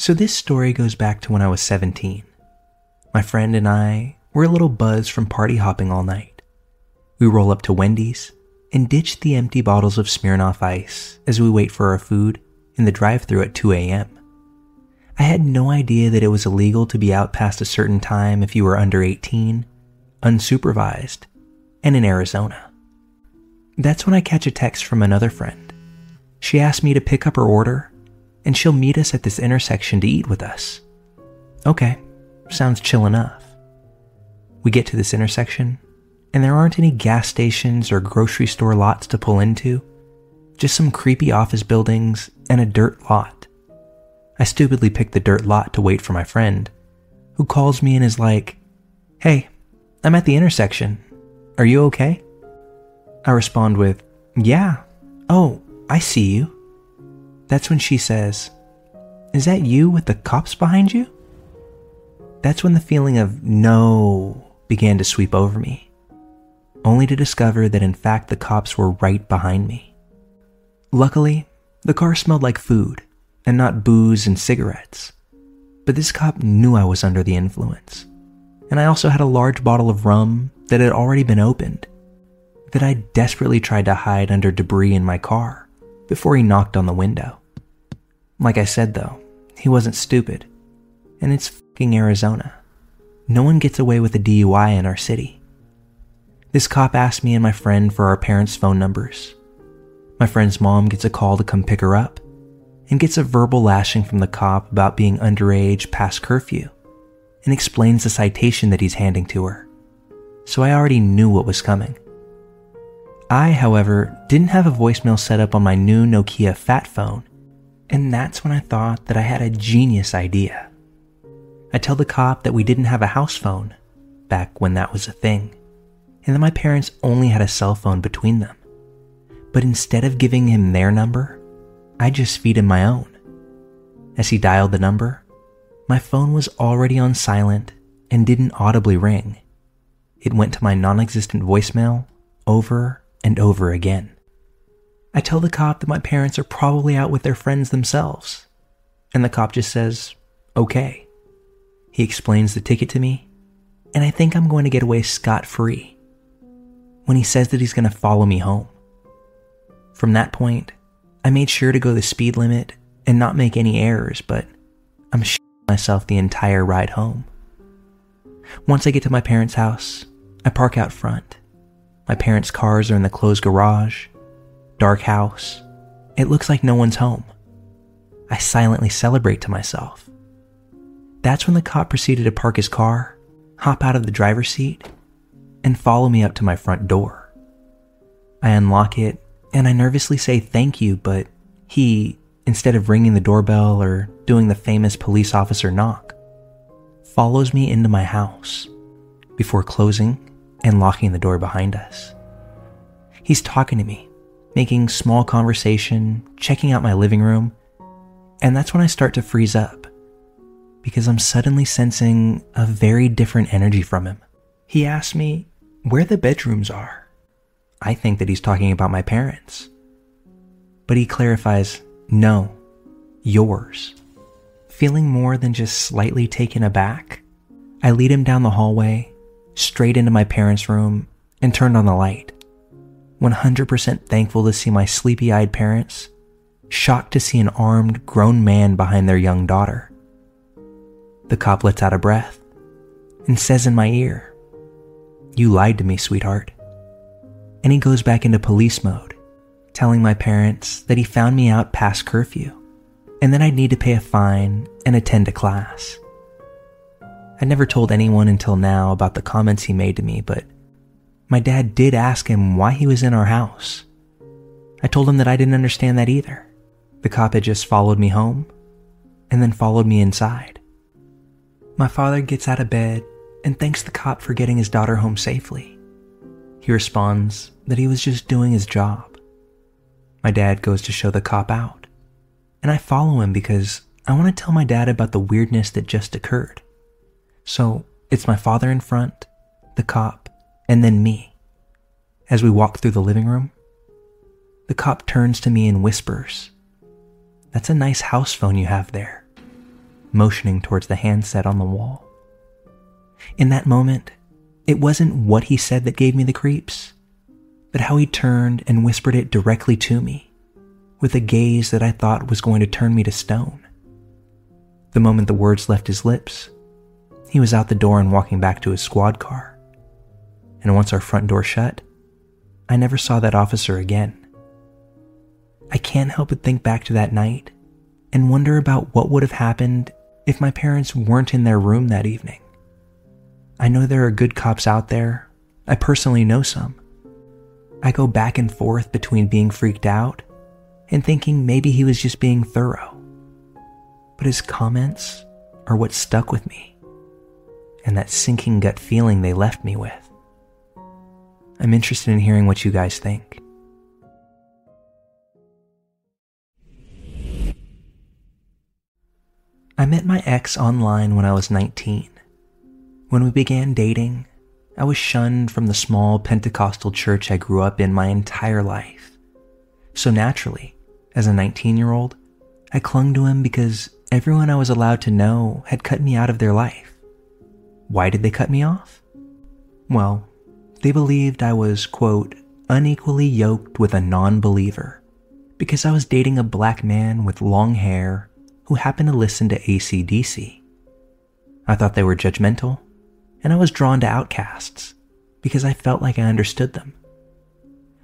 So, this story goes back to when I was 17. My friend and I were a little buzzed from party hopping all night. We roll up to Wendy's and ditch the empty bottles of Smirnoff Ice as we wait for our food in the drive through at 2 a.m. I had no idea that it was illegal to be out past a certain time if you were under 18, unsupervised, and in Arizona. That's when I catch a text from another friend. She asked me to pick up her order and she'll meet us at this intersection to eat with us. Okay, sounds chill enough. We get to this intersection, and there aren't any gas stations or grocery store lots to pull into, just some creepy office buildings and a dirt lot. I stupidly pick the dirt lot to wait for my friend, who calls me and is like, Hey, I'm at the intersection. Are you okay? I respond with, Yeah. Oh, I see you. That's when she says, Is that you with the cops behind you? That's when the feeling of no began to sweep over me, only to discover that in fact the cops were right behind me. Luckily, the car smelled like food and not booze and cigarettes, but this cop knew I was under the influence, and I also had a large bottle of rum that had already been opened that I desperately tried to hide under debris in my car before he knocked on the window. Like I said though, he wasn't stupid. And it's fucking Arizona. No one gets away with a DUI in our city. This cop asked me and my friend for our parents' phone numbers. My friend's mom gets a call to come pick her up and gets a verbal lashing from the cop about being underage past curfew and explains the citation that he's handing to her. So I already knew what was coming. I, however, didn't have a voicemail set up on my new Nokia Fat phone, and that's when I thought that I had a genius idea. I tell the cop that we didn't have a house phone, back when that was a thing, and that my parents only had a cell phone between them. But instead of giving him their number, I just feed him my own. As he dialed the number, my phone was already on silent and didn't audibly ring. It went to my non existent voicemail over and over again. I tell the cop that my parents are probably out with their friends themselves, and the cop just says, okay. He explains the ticket to me, and I think I'm going to get away scot free when he says that he's going to follow me home. From that point, I made sure to go the speed limit and not make any errors, but I'm shitting myself the entire ride home. Once I get to my parents' house, I park out front my parents' cars are in the closed garage. Dark house. It looks like no one's home. I silently celebrate to myself. That's when the cop proceeded to park his car, hop out of the driver's seat, and follow me up to my front door. I unlock it and I nervously say thank you, but he, instead of ringing the doorbell or doing the famous police officer knock, follows me into my house before closing and locking the door behind us. He's talking to me, making small conversation, checking out my living room, and that's when I start to freeze up because I'm suddenly sensing a very different energy from him. He asks me where the bedrooms are. I think that he's talking about my parents. But he clarifies, no, yours. Feeling more than just slightly taken aback, I lead him down the hallway straight into my parents' room and turned on the light. 100% thankful to see my sleepy eyed parents, shocked to see an armed, grown man behind their young daughter. The cop lets out a breath and says in my ear, You lied to me, sweetheart. And he goes back into police mode, telling my parents that he found me out past curfew and that I'd need to pay a fine and attend a class. I never told anyone until now about the comments he made to me, but my dad did ask him why he was in our house. I told him that I didn't understand that either. The cop had just followed me home and then followed me inside. My father gets out of bed and thanks the cop for getting his daughter home safely. He responds that he was just doing his job. My dad goes to show the cop out, and I follow him because I want to tell my dad about the weirdness that just occurred. So it's my father in front, the cop, and then me. As we walk through the living room, the cop turns to me and whispers, That's a nice house phone you have there, motioning towards the handset on the wall. In that moment, it wasn't what he said that gave me the creeps, but how he turned and whispered it directly to me, with a gaze that I thought was going to turn me to stone. The moment the words left his lips, he was out the door and walking back to his squad car. And once our front door shut, I never saw that officer again. I can't help but think back to that night and wonder about what would have happened if my parents weren't in their room that evening. I know there are good cops out there. I personally know some. I go back and forth between being freaked out and thinking maybe he was just being thorough. But his comments are what stuck with me and that sinking gut feeling they left me with. I'm interested in hearing what you guys think. I met my ex online when I was 19. When we began dating, I was shunned from the small Pentecostal church I grew up in my entire life. So naturally, as a 19 year old, I clung to him because everyone I was allowed to know had cut me out of their life. Why did they cut me off? Well, they believed I was, quote, unequally yoked with a non believer because I was dating a black man with long hair who happened to listen to ACDC. I thought they were judgmental, and I was drawn to outcasts because I felt like I understood them.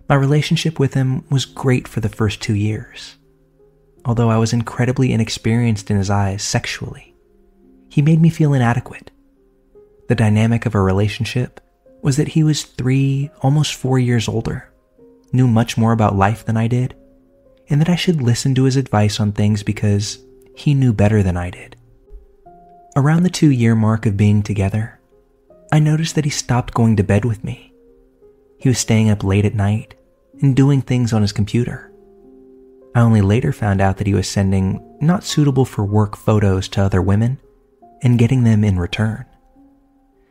My relationship with him was great for the first two years. Although I was incredibly inexperienced in his eyes sexually, he made me feel inadequate. The dynamic of our relationship was that he was three, almost four years older, knew much more about life than I did, and that I should listen to his advice on things because he knew better than I did. Around the two year mark of being together, I noticed that he stopped going to bed with me. He was staying up late at night and doing things on his computer. I only later found out that he was sending not suitable for work photos to other women and getting them in return.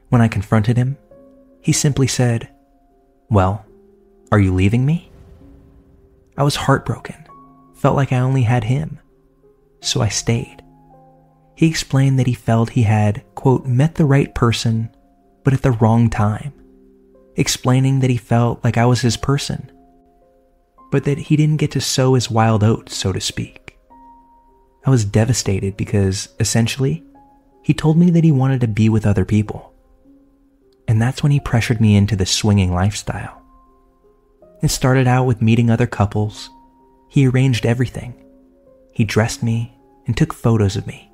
When I confronted him, he simply said, Well, are you leaving me? I was heartbroken, felt like I only had him so I stayed. He explained that he felt he had, quote, met the right person, but at the wrong time, explaining that he felt like I was his person, but that he didn't get to sow his wild oats, so to speak. I was devastated because, essentially, he told me that he wanted to be with other people. And that's when he pressured me into the swinging lifestyle. It started out with meeting other couples. He arranged everything he dressed me and took photos of me.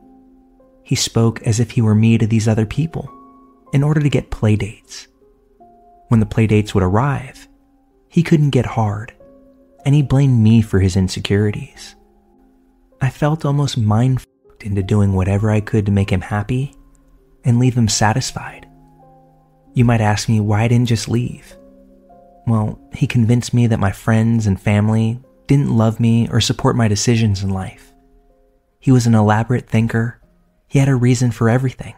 He spoke as if he were me to these other people in order to get playdates. When the playdates would arrive, he couldn't get hard, and he blamed me for his insecurities. I felt almost mind into doing whatever I could to make him happy and leave him satisfied. You might ask me why I didn't just leave. Well, he convinced me that my friends and family didn't love me or support my decisions in life. He was an elaborate thinker. He had a reason for everything.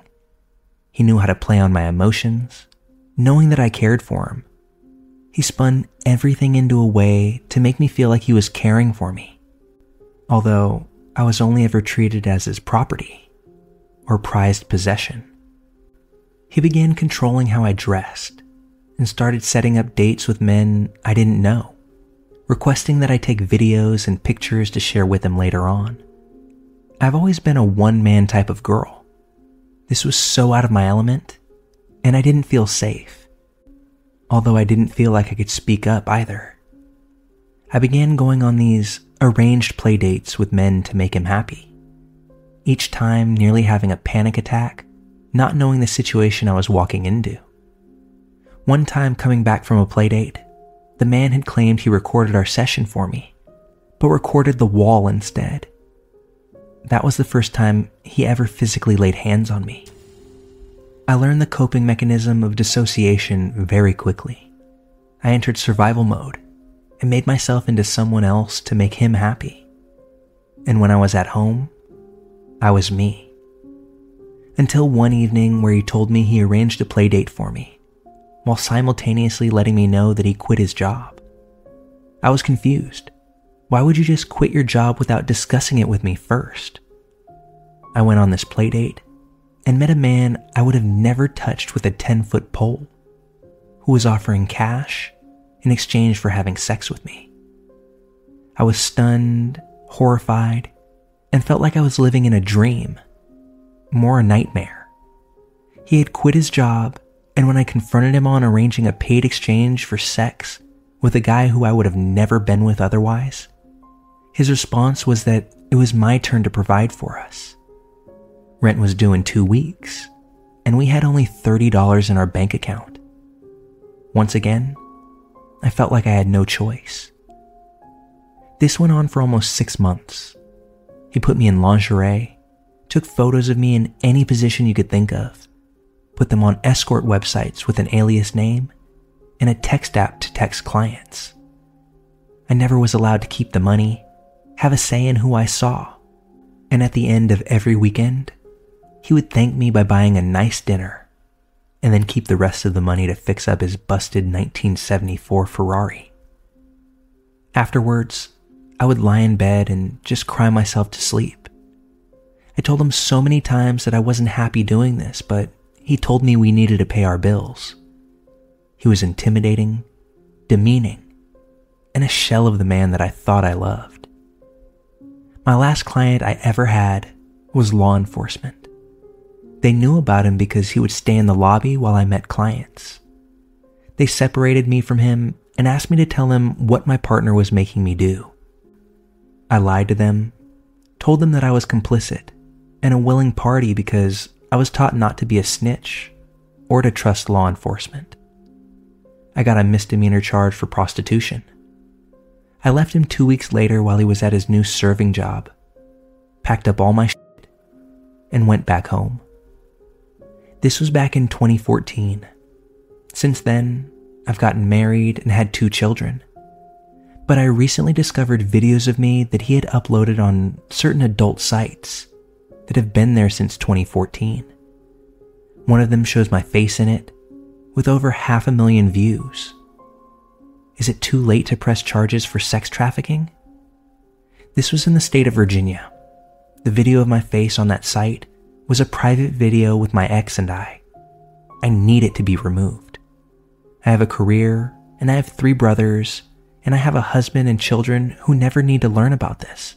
He knew how to play on my emotions, knowing that I cared for him. He spun everything into a way to make me feel like he was caring for me. Although I was only ever treated as his property or prized possession. He began controlling how I dressed and started setting up dates with men I didn't know requesting that I take videos and pictures to share with him later on. I've always been a one man type of girl. This was so out of my element, and I didn't feel safe. Although I didn't feel like I could speak up either. I began going on these arranged play dates with men to make him happy. Each time nearly having a panic attack, not knowing the situation I was walking into. One time coming back from a play date, the man had claimed he recorded our session for me, but recorded the wall instead. That was the first time he ever physically laid hands on me. I learned the coping mechanism of dissociation very quickly. I entered survival mode and made myself into someone else to make him happy. And when I was at home, I was me. Until one evening where he told me he arranged a play date for me, while simultaneously letting me know that he quit his job. I was confused. Why would you just quit your job without discussing it with me first? I went on this play date and met a man I would have never touched with a 10 foot pole, who was offering cash in exchange for having sex with me. I was stunned, horrified, and felt like I was living in a dream, more a nightmare. He had quit his job, and when I confronted him on arranging a paid exchange for sex with a guy who I would have never been with otherwise, his response was that it was my turn to provide for us. Rent was due in two weeks, and we had only $30 in our bank account. Once again, I felt like I had no choice. This went on for almost six months. He put me in lingerie, took photos of me in any position you could think of, put them on escort websites with an alias name, and a text app to text clients. I never was allowed to keep the money, have a say in who I saw, and at the end of every weekend, he would thank me by buying a nice dinner and then keep the rest of the money to fix up his busted 1974 Ferrari. Afterwards, I would lie in bed and just cry myself to sleep. I told him so many times that I wasn't happy doing this, but he told me we needed to pay our bills. He was intimidating, demeaning, and a shell of the man that I thought I loved. My last client I ever had was law enforcement. They knew about him because he would stay in the lobby while I met clients. They separated me from him and asked me to tell them what my partner was making me do. I lied to them, told them that I was complicit and a willing party because I was taught not to be a snitch or to trust law enforcement. I got a misdemeanor charge for prostitution. I left him two weeks later while he was at his new serving job, packed up all my shit, and went back home. This was back in 2014. Since then, I've gotten married and had two children. But I recently discovered videos of me that he had uploaded on certain adult sites that have been there since 2014. One of them shows my face in it, with over half a million views. Is it too late to press charges for sex trafficking? This was in the state of Virginia. The video of my face on that site was a private video with my ex and I. I need it to be removed. I have a career, and I have three brothers, and I have a husband and children who never need to learn about this.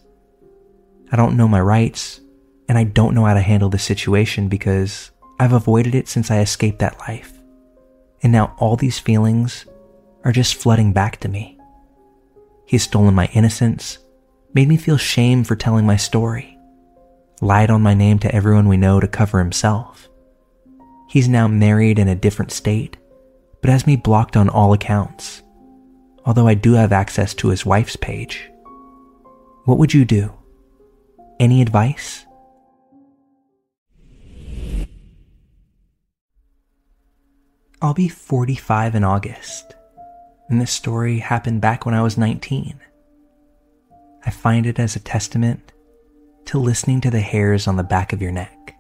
I don't know my rights, and I don't know how to handle the situation because I've avoided it since I escaped that life. And now all these feelings are just flooding back to me. He has stolen my innocence, made me feel shame for telling my story, lied on my name to everyone we know to cover himself. He's now married in a different state, but has me blocked on all accounts, although I do have access to his wife's page. What would you do? Any advice? I'll be 45 in August, and this story happened back when I was 19. I find it as a testament to listening to the hairs on the back of your neck.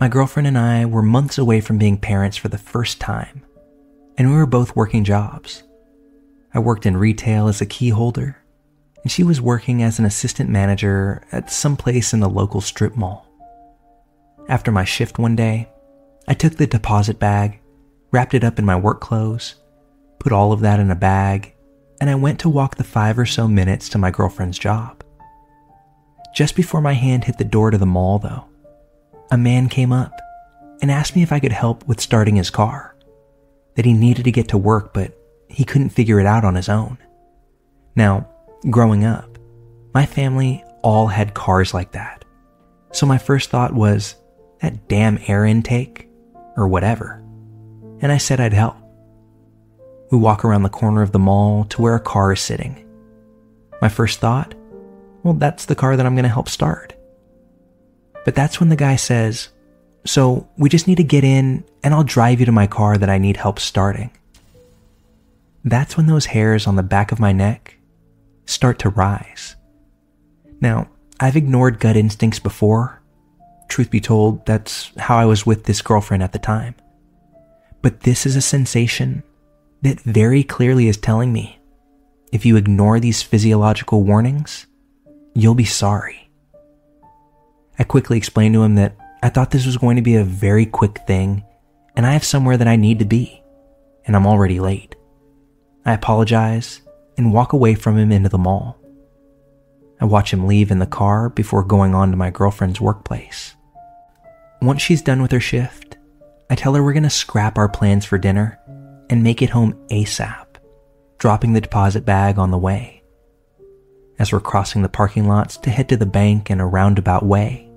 My girlfriend and I were months away from being parents for the first time, and we were both working jobs. I worked in retail as a key holder, and she was working as an assistant manager at some place in the local strip mall. After my shift one day, I took the deposit bag, wrapped it up in my work clothes, put all of that in a bag, and I went to walk the five or so minutes to my girlfriend's job. Just before my hand hit the door to the mall, though, a man came up and asked me if I could help with starting his car. That he needed to get to work, but he couldn't figure it out on his own. Now, growing up, my family all had cars like that. So my first thought was, that damn air intake, or whatever. And I said I'd help. We walk around the corner of the mall to where a car is sitting. My first thought, well, that's the car that I'm going to help start. But that's when the guy says, so we just need to get in and I'll drive you to my car that I need help starting. That's when those hairs on the back of my neck start to rise. Now, I've ignored gut instincts before. Truth be told, that's how I was with this girlfriend at the time. But this is a sensation that very clearly is telling me if you ignore these physiological warnings, you'll be sorry. I quickly explained to him that I thought this was going to be a very quick thing and I have somewhere that I need to be, and I'm already late. I apologize and walk away from him into the mall. I watch him leave in the car before going on to my girlfriend's workplace. Once she's done with her shift, I tell her we're going to scrap our plans for dinner and make it home ASAP, dropping the deposit bag on the way. As we're crossing the parking lots to head to the bank in a roundabout way,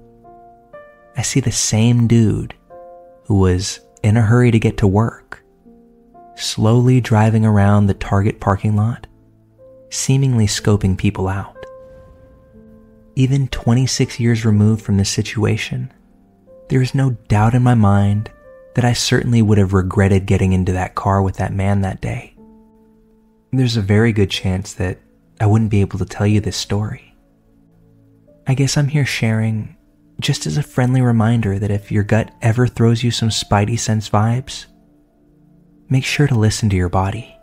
I see the same dude who was in a hurry to get to work, slowly driving around the Target parking lot, seemingly scoping people out. Even 26 years removed from this situation, there is no doubt in my mind that I certainly would have regretted getting into that car with that man that day. There's a very good chance that I wouldn't be able to tell you this story. I guess I'm here sharing just as a friendly reminder that if your gut ever throws you some spidey sense vibes, make sure to listen to your body.